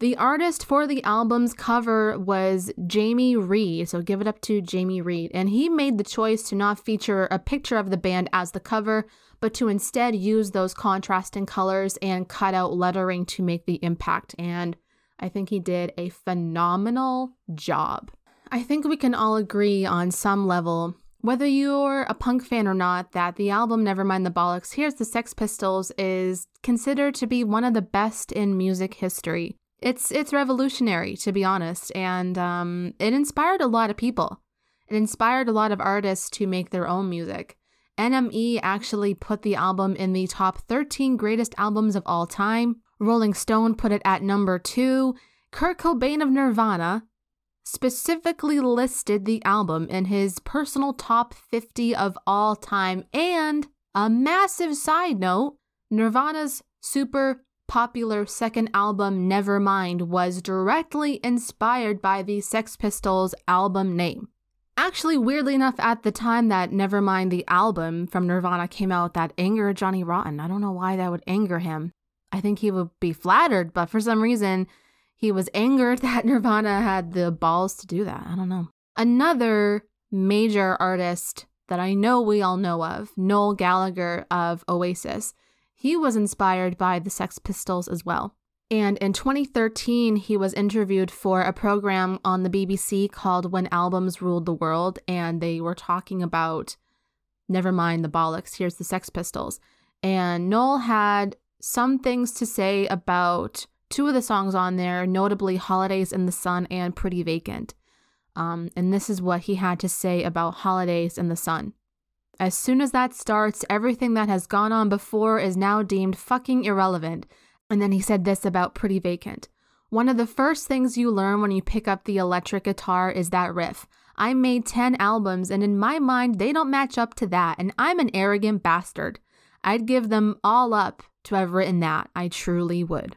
The artist for the album's cover was Jamie Reid, so give it up to Jamie Reid. And he made the choice to not feature a picture of the band as the cover, but to instead use those contrasting colors and cut out lettering to make the impact. And I think he did a phenomenal job. I think we can all agree on some level, whether you're a punk fan or not, that the album Nevermind the Bollocks, Here's the Sex Pistols is considered to be one of the best in music history. It's it's revolutionary, to be honest, and um, it inspired a lot of people. It inspired a lot of artists to make their own music. NME actually put the album in the top 13 greatest albums of all time. Rolling Stone put it at number two. Kurt Cobain of Nirvana specifically listed the album in his personal top 50 of all time. And a massive side note Nirvana's super popular second album, Nevermind, was directly inspired by the Sex Pistols' album name. Actually, weirdly enough, at the time that Nevermind the album from Nirvana came out, that angered Johnny Rotten. I don't know why that would anger him. I think he would be flattered, but for some reason, he was angered that Nirvana had the balls to do that. I don't know. Another major artist that I know we all know of, Noel Gallagher of Oasis, he was inspired by the Sex Pistols as well. And in 2013, he was interviewed for a program on the BBC called When Albums Ruled the World. And they were talking about, never mind the bollocks, here's the Sex Pistols. And Noel had some things to say about two of the songs on there, notably Holidays in the Sun and Pretty Vacant. Um, and this is what he had to say about Holidays in the Sun. As soon as that starts, everything that has gone on before is now deemed fucking irrelevant and then he said this about Pretty Vacant. One of the first things you learn when you pick up the electric guitar is that riff. I made 10 albums, and in my mind, they don't match up to that, and I'm an arrogant bastard. I'd give them all up to have written that. I truly would.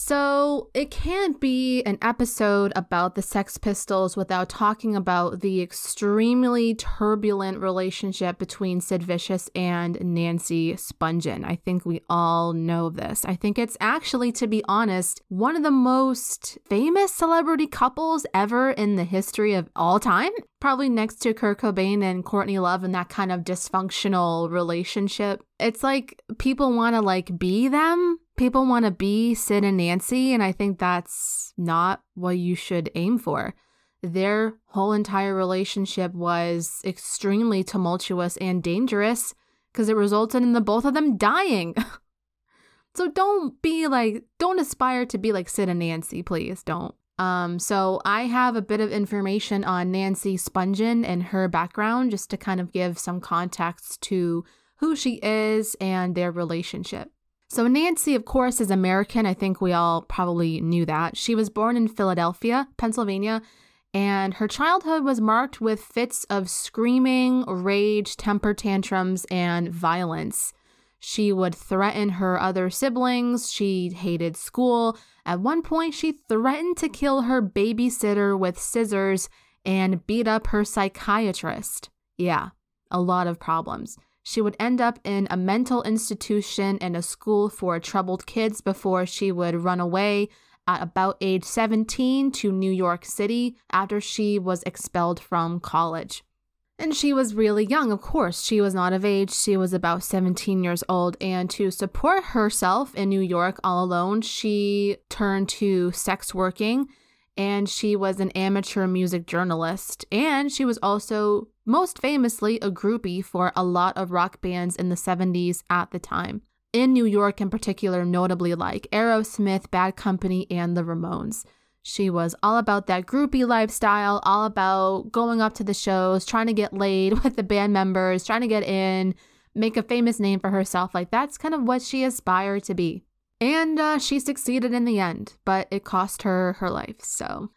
So, it can't be an episode about the Sex Pistols without talking about the extremely turbulent relationship between Sid Vicious and Nancy Spungen. I think we all know this. I think it's actually, to be honest, one of the most famous celebrity couples ever in the history of all time. Probably next to Kurt Cobain and Courtney Love and that kind of dysfunctional relationship. It's like people want to like be them people want to be Sid and Nancy, and I think that's not what you should aim for. Their whole entire relationship was extremely tumultuous and dangerous because it resulted in the both of them dying. so don't be like, don't aspire to be like Sid and Nancy, please don't. Um, so I have a bit of information on Nancy Spungen and her background just to kind of give some context to who she is and their relationship. So, Nancy, of course, is American. I think we all probably knew that. She was born in Philadelphia, Pennsylvania, and her childhood was marked with fits of screaming, rage, temper tantrums, and violence. She would threaten her other siblings. She hated school. At one point, she threatened to kill her babysitter with scissors and beat up her psychiatrist. Yeah, a lot of problems. She would end up in a mental institution and a school for troubled kids before she would run away at about age 17 to New York City after she was expelled from college. And she was really young, of course. She was not of age. She was about 17 years old. And to support herself in New York all alone, she turned to sex working and she was an amateur music journalist. And she was also most famously a groupie for a lot of rock bands in the 70s at the time. In New York, in particular, notably like Aerosmith, Bad Company, and the Ramones. She was all about that groupie lifestyle, all about going up to the shows, trying to get laid with the band members, trying to get in, make a famous name for herself. Like that's kind of what she aspired to be. And uh, she succeeded in the end, but it cost her her life. So,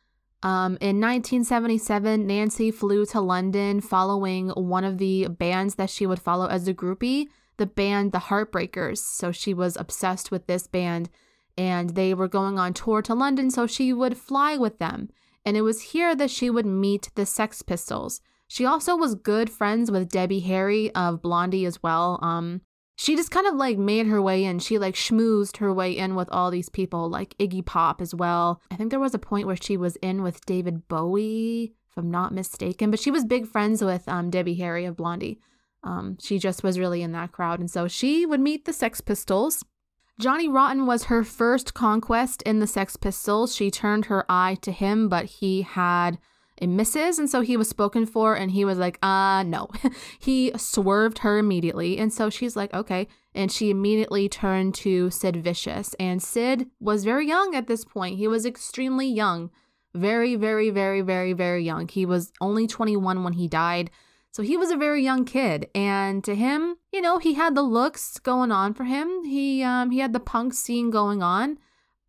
um, in 1977, Nancy flew to London following one of the bands that she would follow as a groupie, the band The Heartbreakers. So, she was obsessed with this band and they were going on tour to London, so she would fly with them. And it was here that she would meet the Sex Pistols. She also was good friends with Debbie Harry of Blondie as well. Um, she just kind of like made her way in. She like schmoozed her way in with all these people, like Iggy Pop as well. I think there was a point where she was in with David Bowie, if I'm not mistaken, but she was big friends with um, Debbie Harry of Blondie. Um, she just was really in that crowd. And so she would meet the Sex Pistols. Johnny Rotten was her first conquest in the Sex Pistols. She turned her eye to him, but he had it misses. And so he was spoken for and he was like, uh, no. he swerved her immediately. And so she's like, okay. And she immediately turned to Sid Vicious. And Sid was very young at this point. He was extremely young. Very, very, very, very, very young. He was only 21 when he died. So he was a very young kid. And to him, you know, he had the looks going on for him. He um he had the punk scene going on.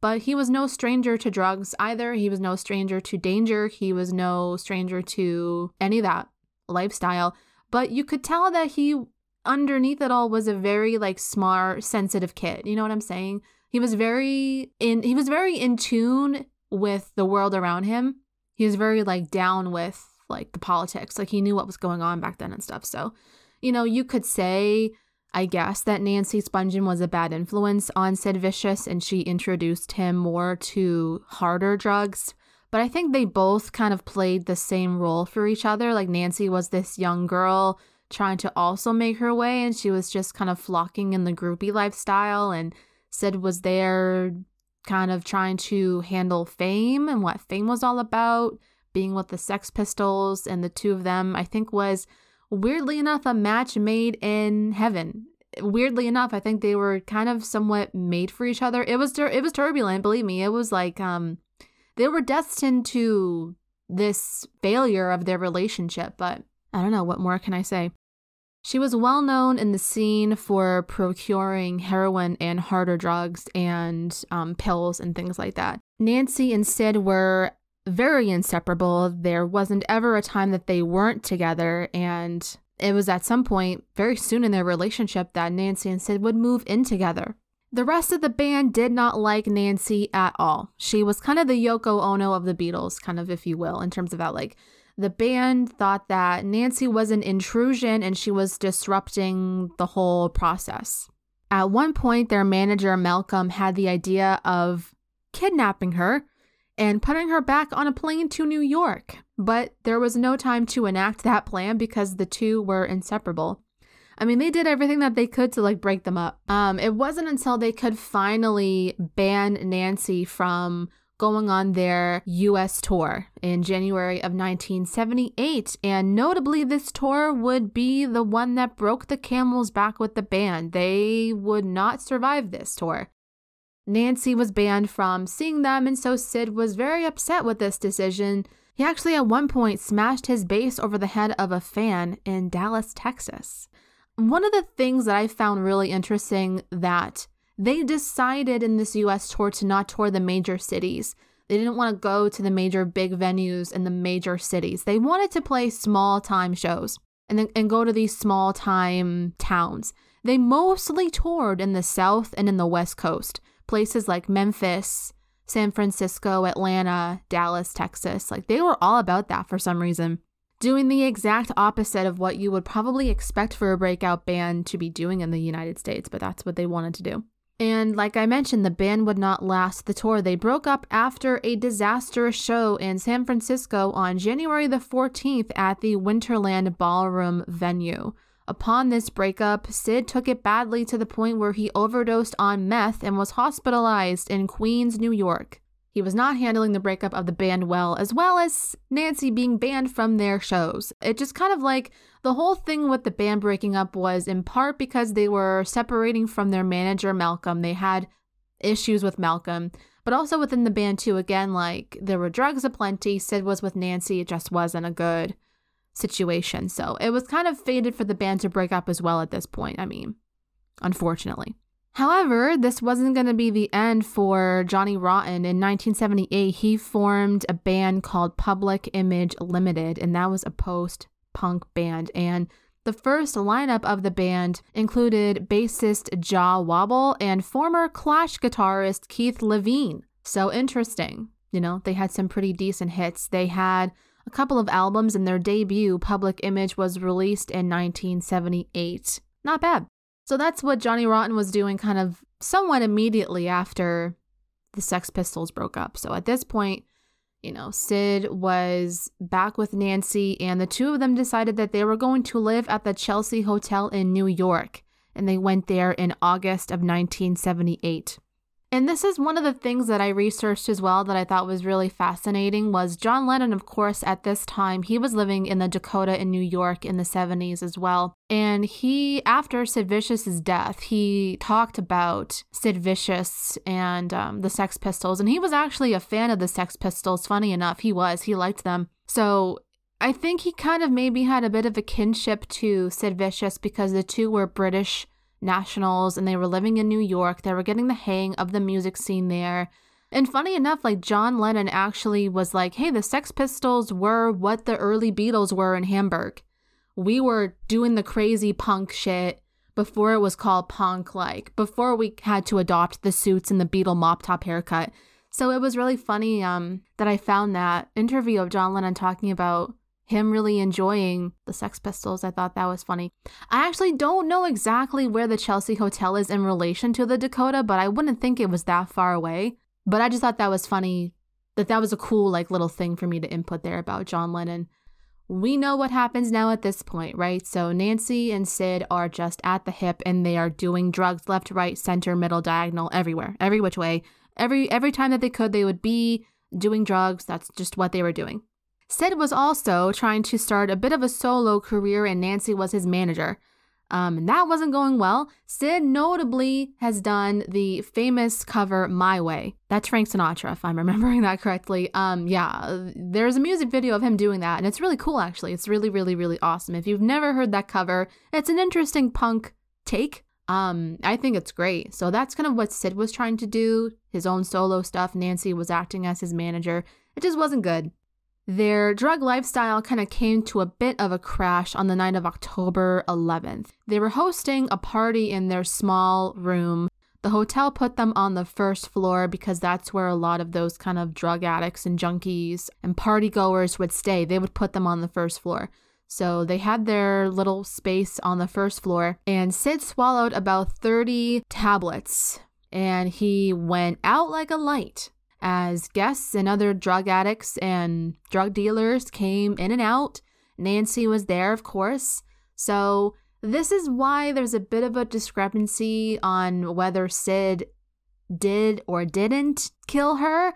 But he was no stranger to drugs either. He was no stranger to danger. He was no stranger to any of that lifestyle. But you could tell that he, underneath it all, was a very like smart, sensitive kid. You know what I'm saying? He was very in. He was very in tune with the world around him. He was very like down with like the politics. Like he knew what was going on back then and stuff. So, you know, you could say I guess that Nancy Spungen was a bad influence on Sid Vicious and she introduced him more to harder drugs. But I think they both kind of played the same role for each other. Like Nancy was this young girl trying to also make her way, and she was just kind of flocking in the groupie lifestyle. And Sid was there kind of trying to handle fame and what fame was all about, being with the Sex Pistols. And the two of them, I think, was weirdly enough, a match made in heaven. Weirdly enough, I think they were kind of somewhat made for each other. It was tur- it was turbulent, believe me. It was like um they were destined to this failure of their relationship, but I don't know what more can I say. She was well known in the scene for procuring heroin and harder drugs and um, pills and things like that. Nancy and Sid were very inseparable. There wasn't ever a time that they weren't together. And it was at some point, very soon in their relationship, that Nancy and Sid would move in together. The rest of the band did not like Nancy at all. She was kind of the Yoko Ono of the Beatles, kind of, if you will, in terms of that. Like, the band thought that Nancy was an intrusion and she was disrupting the whole process. At one point, their manager, Malcolm, had the idea of kidnapping her and putting her back on a plane to New York. But there was no time to enact that plan because the two were inseparable. I mean, they did everything that they could to like break them up. Um, it wasn't until they could finally ban Nancy from going on their US tour in January of 1978. And notably, this tour would be the one that broke the camel's back with the band. They would not survive this tour. Nancy was banned from seeing them, and so Sid was very upset with this decision. He actually, at one point, smashed his bass over the head of a fan in Dallas, Texas. One of the things that I found really interesting that they decided in this US tour to not tour the major cities. They didn't want to go to the major big venues in the major cities. They wanted to play small time shows and then and go to these small time towns. They mostly toured in the South and in the West Coast, places like Memphis, San Francisco, Atlanta, Dallas, Texas. Like they were all about that for some reason doing the exact opposite of what you would probably expect for a breakout band to be doing in the United States, but that's what they wanted to do. And like I mentioned, the band would not last the tour. They broke up after a disastrous show in San Francisco on January the 14th at the Winterland Ballroom venue. Upon this breakup, Sid took it badly to the point where he overdosed on meth and was hospitalized in Queens, New York. He was not handling the breakup of the band well, as well as Nancy being banned from their shows. It just kind of like the whole thing with the band breaking up was in part because they were separating from their manager, Malcolm. They had issues with Malcolm, but also within the band, too. Again, like there were drugs aplenty. Sid was with Nancy. It just wasn't a good situation. So it was kind of fated for the band to break up as well at this point. I mean, unfortunately. However, this wasn't going to be the end for Johnny Rotten. In 1978, he formed a band called Public Image Limited, and that was a post punk band. And the first lineup of the band included bassist Jah Wobble and former Clash guitarist Keith Levene. So interesting. You know, they had some pretty decent hits. They had a couple of albums, and their debut, Public Image, was released in 1978. Not bad. So that's what Johnny Rotten was doing kind of somewhat immediately after the Sex Pistols broke up. So at this point, you know, Sid was back with Nancy, and the two of them decided that they were going to live at the Chelsea Hotel in New York. And they went there in August of 1978. And this is one of the things that I researched as well that I thought was really fascinating was John Lennon of course at this time he was living in the Dakota in New York in the 70s as well. And he after Sid Vicious's death, he talked about Sid Vicious and um, the Sex Pistols and he was actually a fan of the Sex Pistols funny enough. He was, he liked them. So I think he kind of maybe had a bit of a kinship to Sid Vicious because the two were British nationals and they were living in New York. They were getting the hang of the music scene there. And funny enough, like John Lennon actually was like, hey, the Sex Pistols were what the early Beatles were in Hamburg. We were doing the crazy punk shit before it was called punk, like before we had to adopt the suits and the Beatle mop top haircut. So it was really funny um, that I found that interview of John Lennon talking about him really enjoying the Sex Pistols. I thought that was funny. I actually don't know exactly where the Chelsea Hotel is in relation to the Dakota, but I wouldn't think it was that far away. But I just thought that was funny that that was a cool like little thing for me to input there about John Lennon. We know what happens now at this point, right? So Nancy and Sid are just at the hip and they are doing drugs left, right, center, middle, diagonal, everywhere, every which way. Every every time that they could, they would be doing drugs. That's just what they were doing. Sid was also trying to start a bit of a solo career, and Nancy was his manager. Um, and that wasn't going well. Sid notably has done the famous cover My Way. That's Frank Sinatra, if I'm remembering that correctly. Um, yeah, there's a music video of him doing that, and it's really cool, actually. It's really, really, really awesome. If you've never heard that cover, it's an interesting punk take. Um, I think it's great. So that's kind of what Sid was trying to do, his own solo stuff. Nancy was acting as his manager. It just wasn't good. Their drug lifestyle kind of came to a bit of a crash on the night of October 11th. They were hosting a party in their small room, The hotel put them on the first floor because that's where a lot of those kind of drug addicts and junkies and party goers would stay. They would put them on the first floor. So they had their little space on the first floor, and Sid swallowed about 30 tablets and he went out like a light as guests and other drug addicts and drug dealers came in and out. Nancy was there, of course. So this is why there's a bit of a discrepancy on whether Sid did or didn't kill her.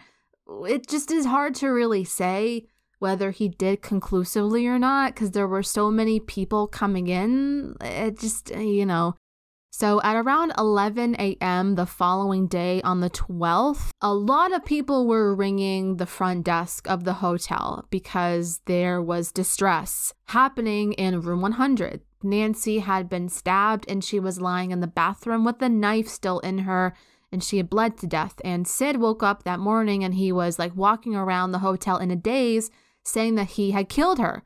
It just is hard to really say whether he did conclusively or not because there were so many people coming in. It just, you know. So at around 11 a.m. the following day on the 12th, a lot of people were ringing the front desk of the hotel because there was distress happening in room 100. Nancy had been stabbed and she was lying in the bathroom with the knife still in her and she had bled to death. And Sid woke up that morning and he was like walking around the hotel in a daze saying that he had killed her.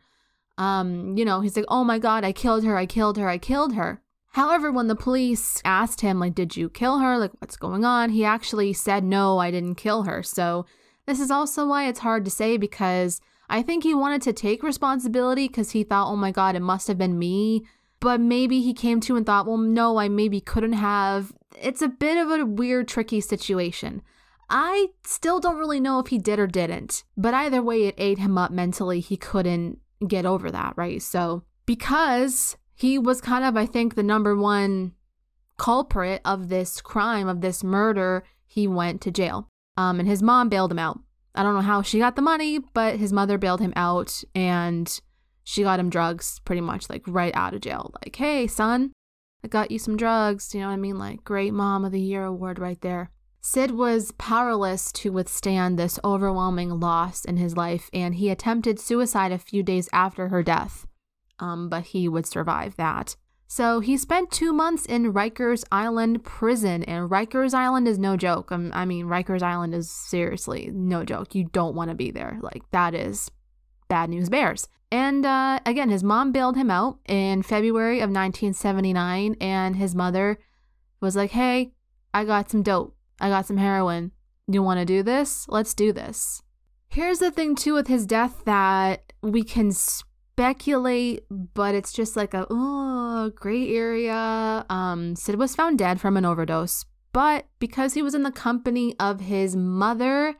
Um, you know, he's like, "Oh my god, I killed her. I killed her. I killed her." However, when the police asked him like, "Did you kill her? Like what's going on?" he actually said, "No, I didn't kill her." So, this is also why it's hard to say because I think he wanted to take responsibility because he thought, oh my God, it must have been me. But maybe he came to and thought, well, no, I maybe couldn't have. It's a bit of a weird, tricky situation. I still don't really know if he did or didn't, but either way, it ate him up mentally. He couldn't get over that, right? So, because he was kind of, I think, the number one culprit of this crime, of this murder, he went to jail. Um, and his mom bailed him out. I don't know how she got the money, but his mother bailed him out and she got him drugs pretty much like right out of jail. Like, hey, son, I got you some drugs. You know what I mean? Like, great mom of the year award right there. Sid was powerless to withstand this overwhelming loss in his life, and he attempted suicide a few days after her death. Um, but he would survive that. So he spent two months in Rikers Island prison, and Rikers Island is no joke. Um, I mean, Rikers Island is seriously no joke. You don't want to be there. Like, that is bad news bears. And uh, again, his mom bailed him out in February of 1979, and his mother was like, Hey, I got some dope. I got some heroin. You want to do this? Let's do this. Here's the thing, too, with his death that we can speculate, but it's just like a oh gray area. Um, Sid was found dead from an overdose, but because he was in the company of his mother,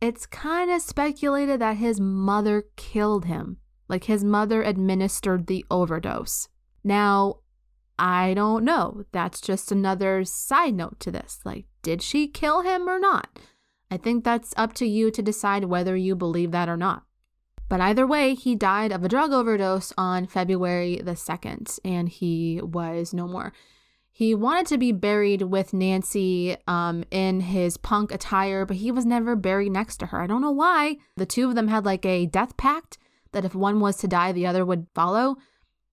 it's kind of speculated that his mother killed him. Like his mother administered the overdose. Now, I don't know. That's just another side note to this. Like, did she kill him or not? I think that's up to you to decide whether you believe that or not. But either way, he died of a drug overdose on February the 2nd, and he was no more. He wanted to be buried with Nancy um, in his punk attire, but he was never buried next to her. I don't know why. The two of them had like a death pact that if one was to die, the other would follow.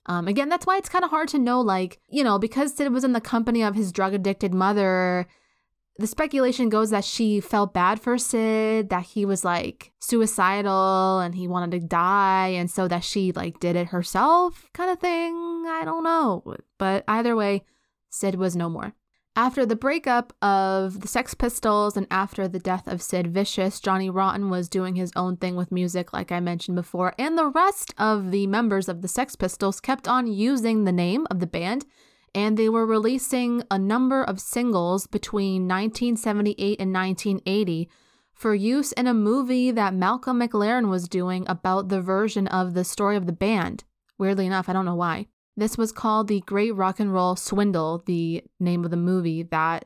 Um, again, that's why it's kind of hard to know, like, you know, because Sid was in the company of his drug addicted mother the speculation goes that she felt bad for Sid, that he was like suicidal and he wanted to die, and so that she like did it herself, kind of thing. I don't know. But either way, Sid was no more. After the breakup of the Sex Pistols and after the death of Sid Vicious, Johnny Rotten was doing his own thing with music, like I mentioned before, and the rest of the members of the Sex Pistols kept on using the name of the band and they were releasing a number of singles between 1978 and 1980 for use in a movie that Malcolm McLaren was doing about the version of the story of the band. Weirdly enough, I don't know why. This was called The Great Rock and Roll Swindle, the name of the movie that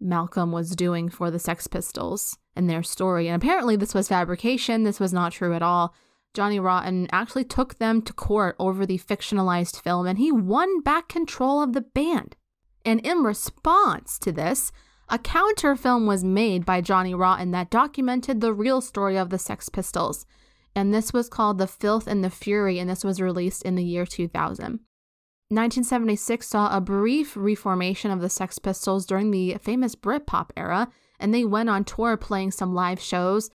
Malcolm was doing for the Sex Pistols and their story. And apparently, this was fabrication. This was not true at all. Johnny Rotten actually took them to court over the fictionalized film and he won back control of the band. And in response to this, a counter film was made by Johnny Rotten that documented the real story of the Sex Pistols. And this was called The Filth and the Fury, and this was released in the year 2000. 1976 saw a brief reformation of the Sex Pistols during the famous Britpop era, and they went on tour playing some live shows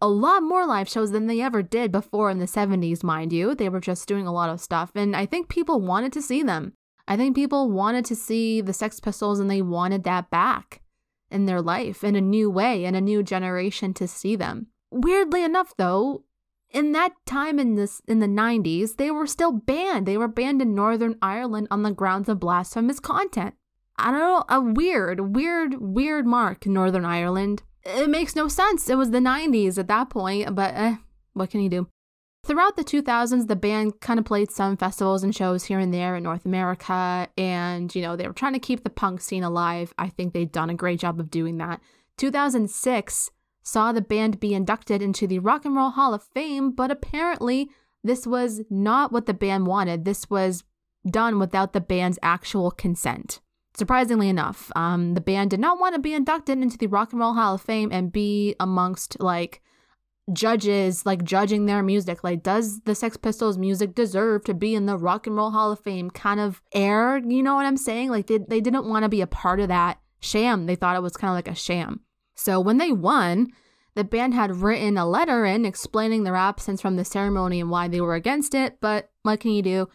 a lot more live shows than they ever did before in the 70s, mind you. They were just doing a lot of stuff, and I think people wanted to see them. I think people wanted to see the Sex Pistols and they wanted that back in their life in a new way in a new generation to see them. Weirdly enough though, in that time in this in the 90s, they were still banned. They were banned in Northern Ireland on the grounds of blasphemous content. I don't know, a weird, weird, weird mark in Northern Ireland. It makes no sense. It was the 90s at that point, but eh, what can you do? Throughout the 2000s, the band kind of played some festivals and shows here and there in North America, and you know, they were trying to keep the punk scene alive. I think they've done a great job of doing that. 2006 saw the band be inducted into the Rock and Roll Hall of Fame, but apparently this was not what the band wanted. This was done without the band's actual consent. Surprisingly enough, um, the band did not want to be inducted into the Rock and Roll Hall of Fame and be amongst like judges like judging their music. Like does the sex pistols music deserve to be in the rock and roll hall of fame kind of air? You know what i'm saying? Like they, they didn't want to be a part of that sham. They thought it was kind of like a sham. So when they won the band had written a letter in explaining their absence from the ceremony and why they were against it. But what can you do?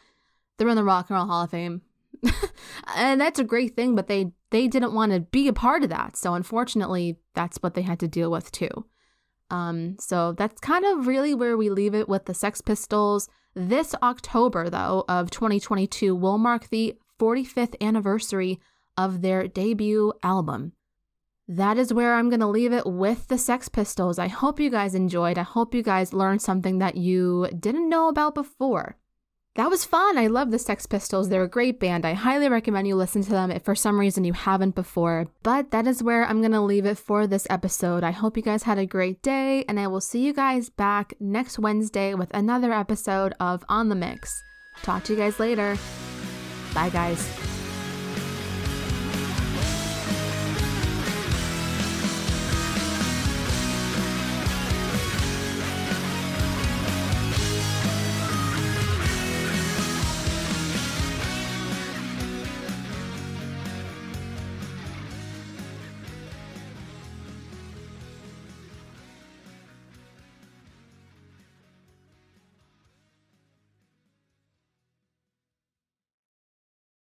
They're in the rock and roll hall of fame and that's a great thing but they they didn't want to be a part of that so unfortunately that's what they had to deal with too um, so that's kind of really where we leave it with the Sex Pistols. This October, though, of 2022 will mark the 45th anniversary of their debut album. That is where I'm going to leave it with the Sex Pistols. I hope you guys enjoyed. I hope you guys learned something that you didn't know about before that was fun. I love the Sex Pistols. They're a great band. I highly recommend you listen to them if for some reason you haven't before. But that is where I'm going to leave it for this episode. I hope you guys had a great day, and I will see you guys back next Wednesday with another episode of On the Mix. Talk to you guys later. Bye, guys.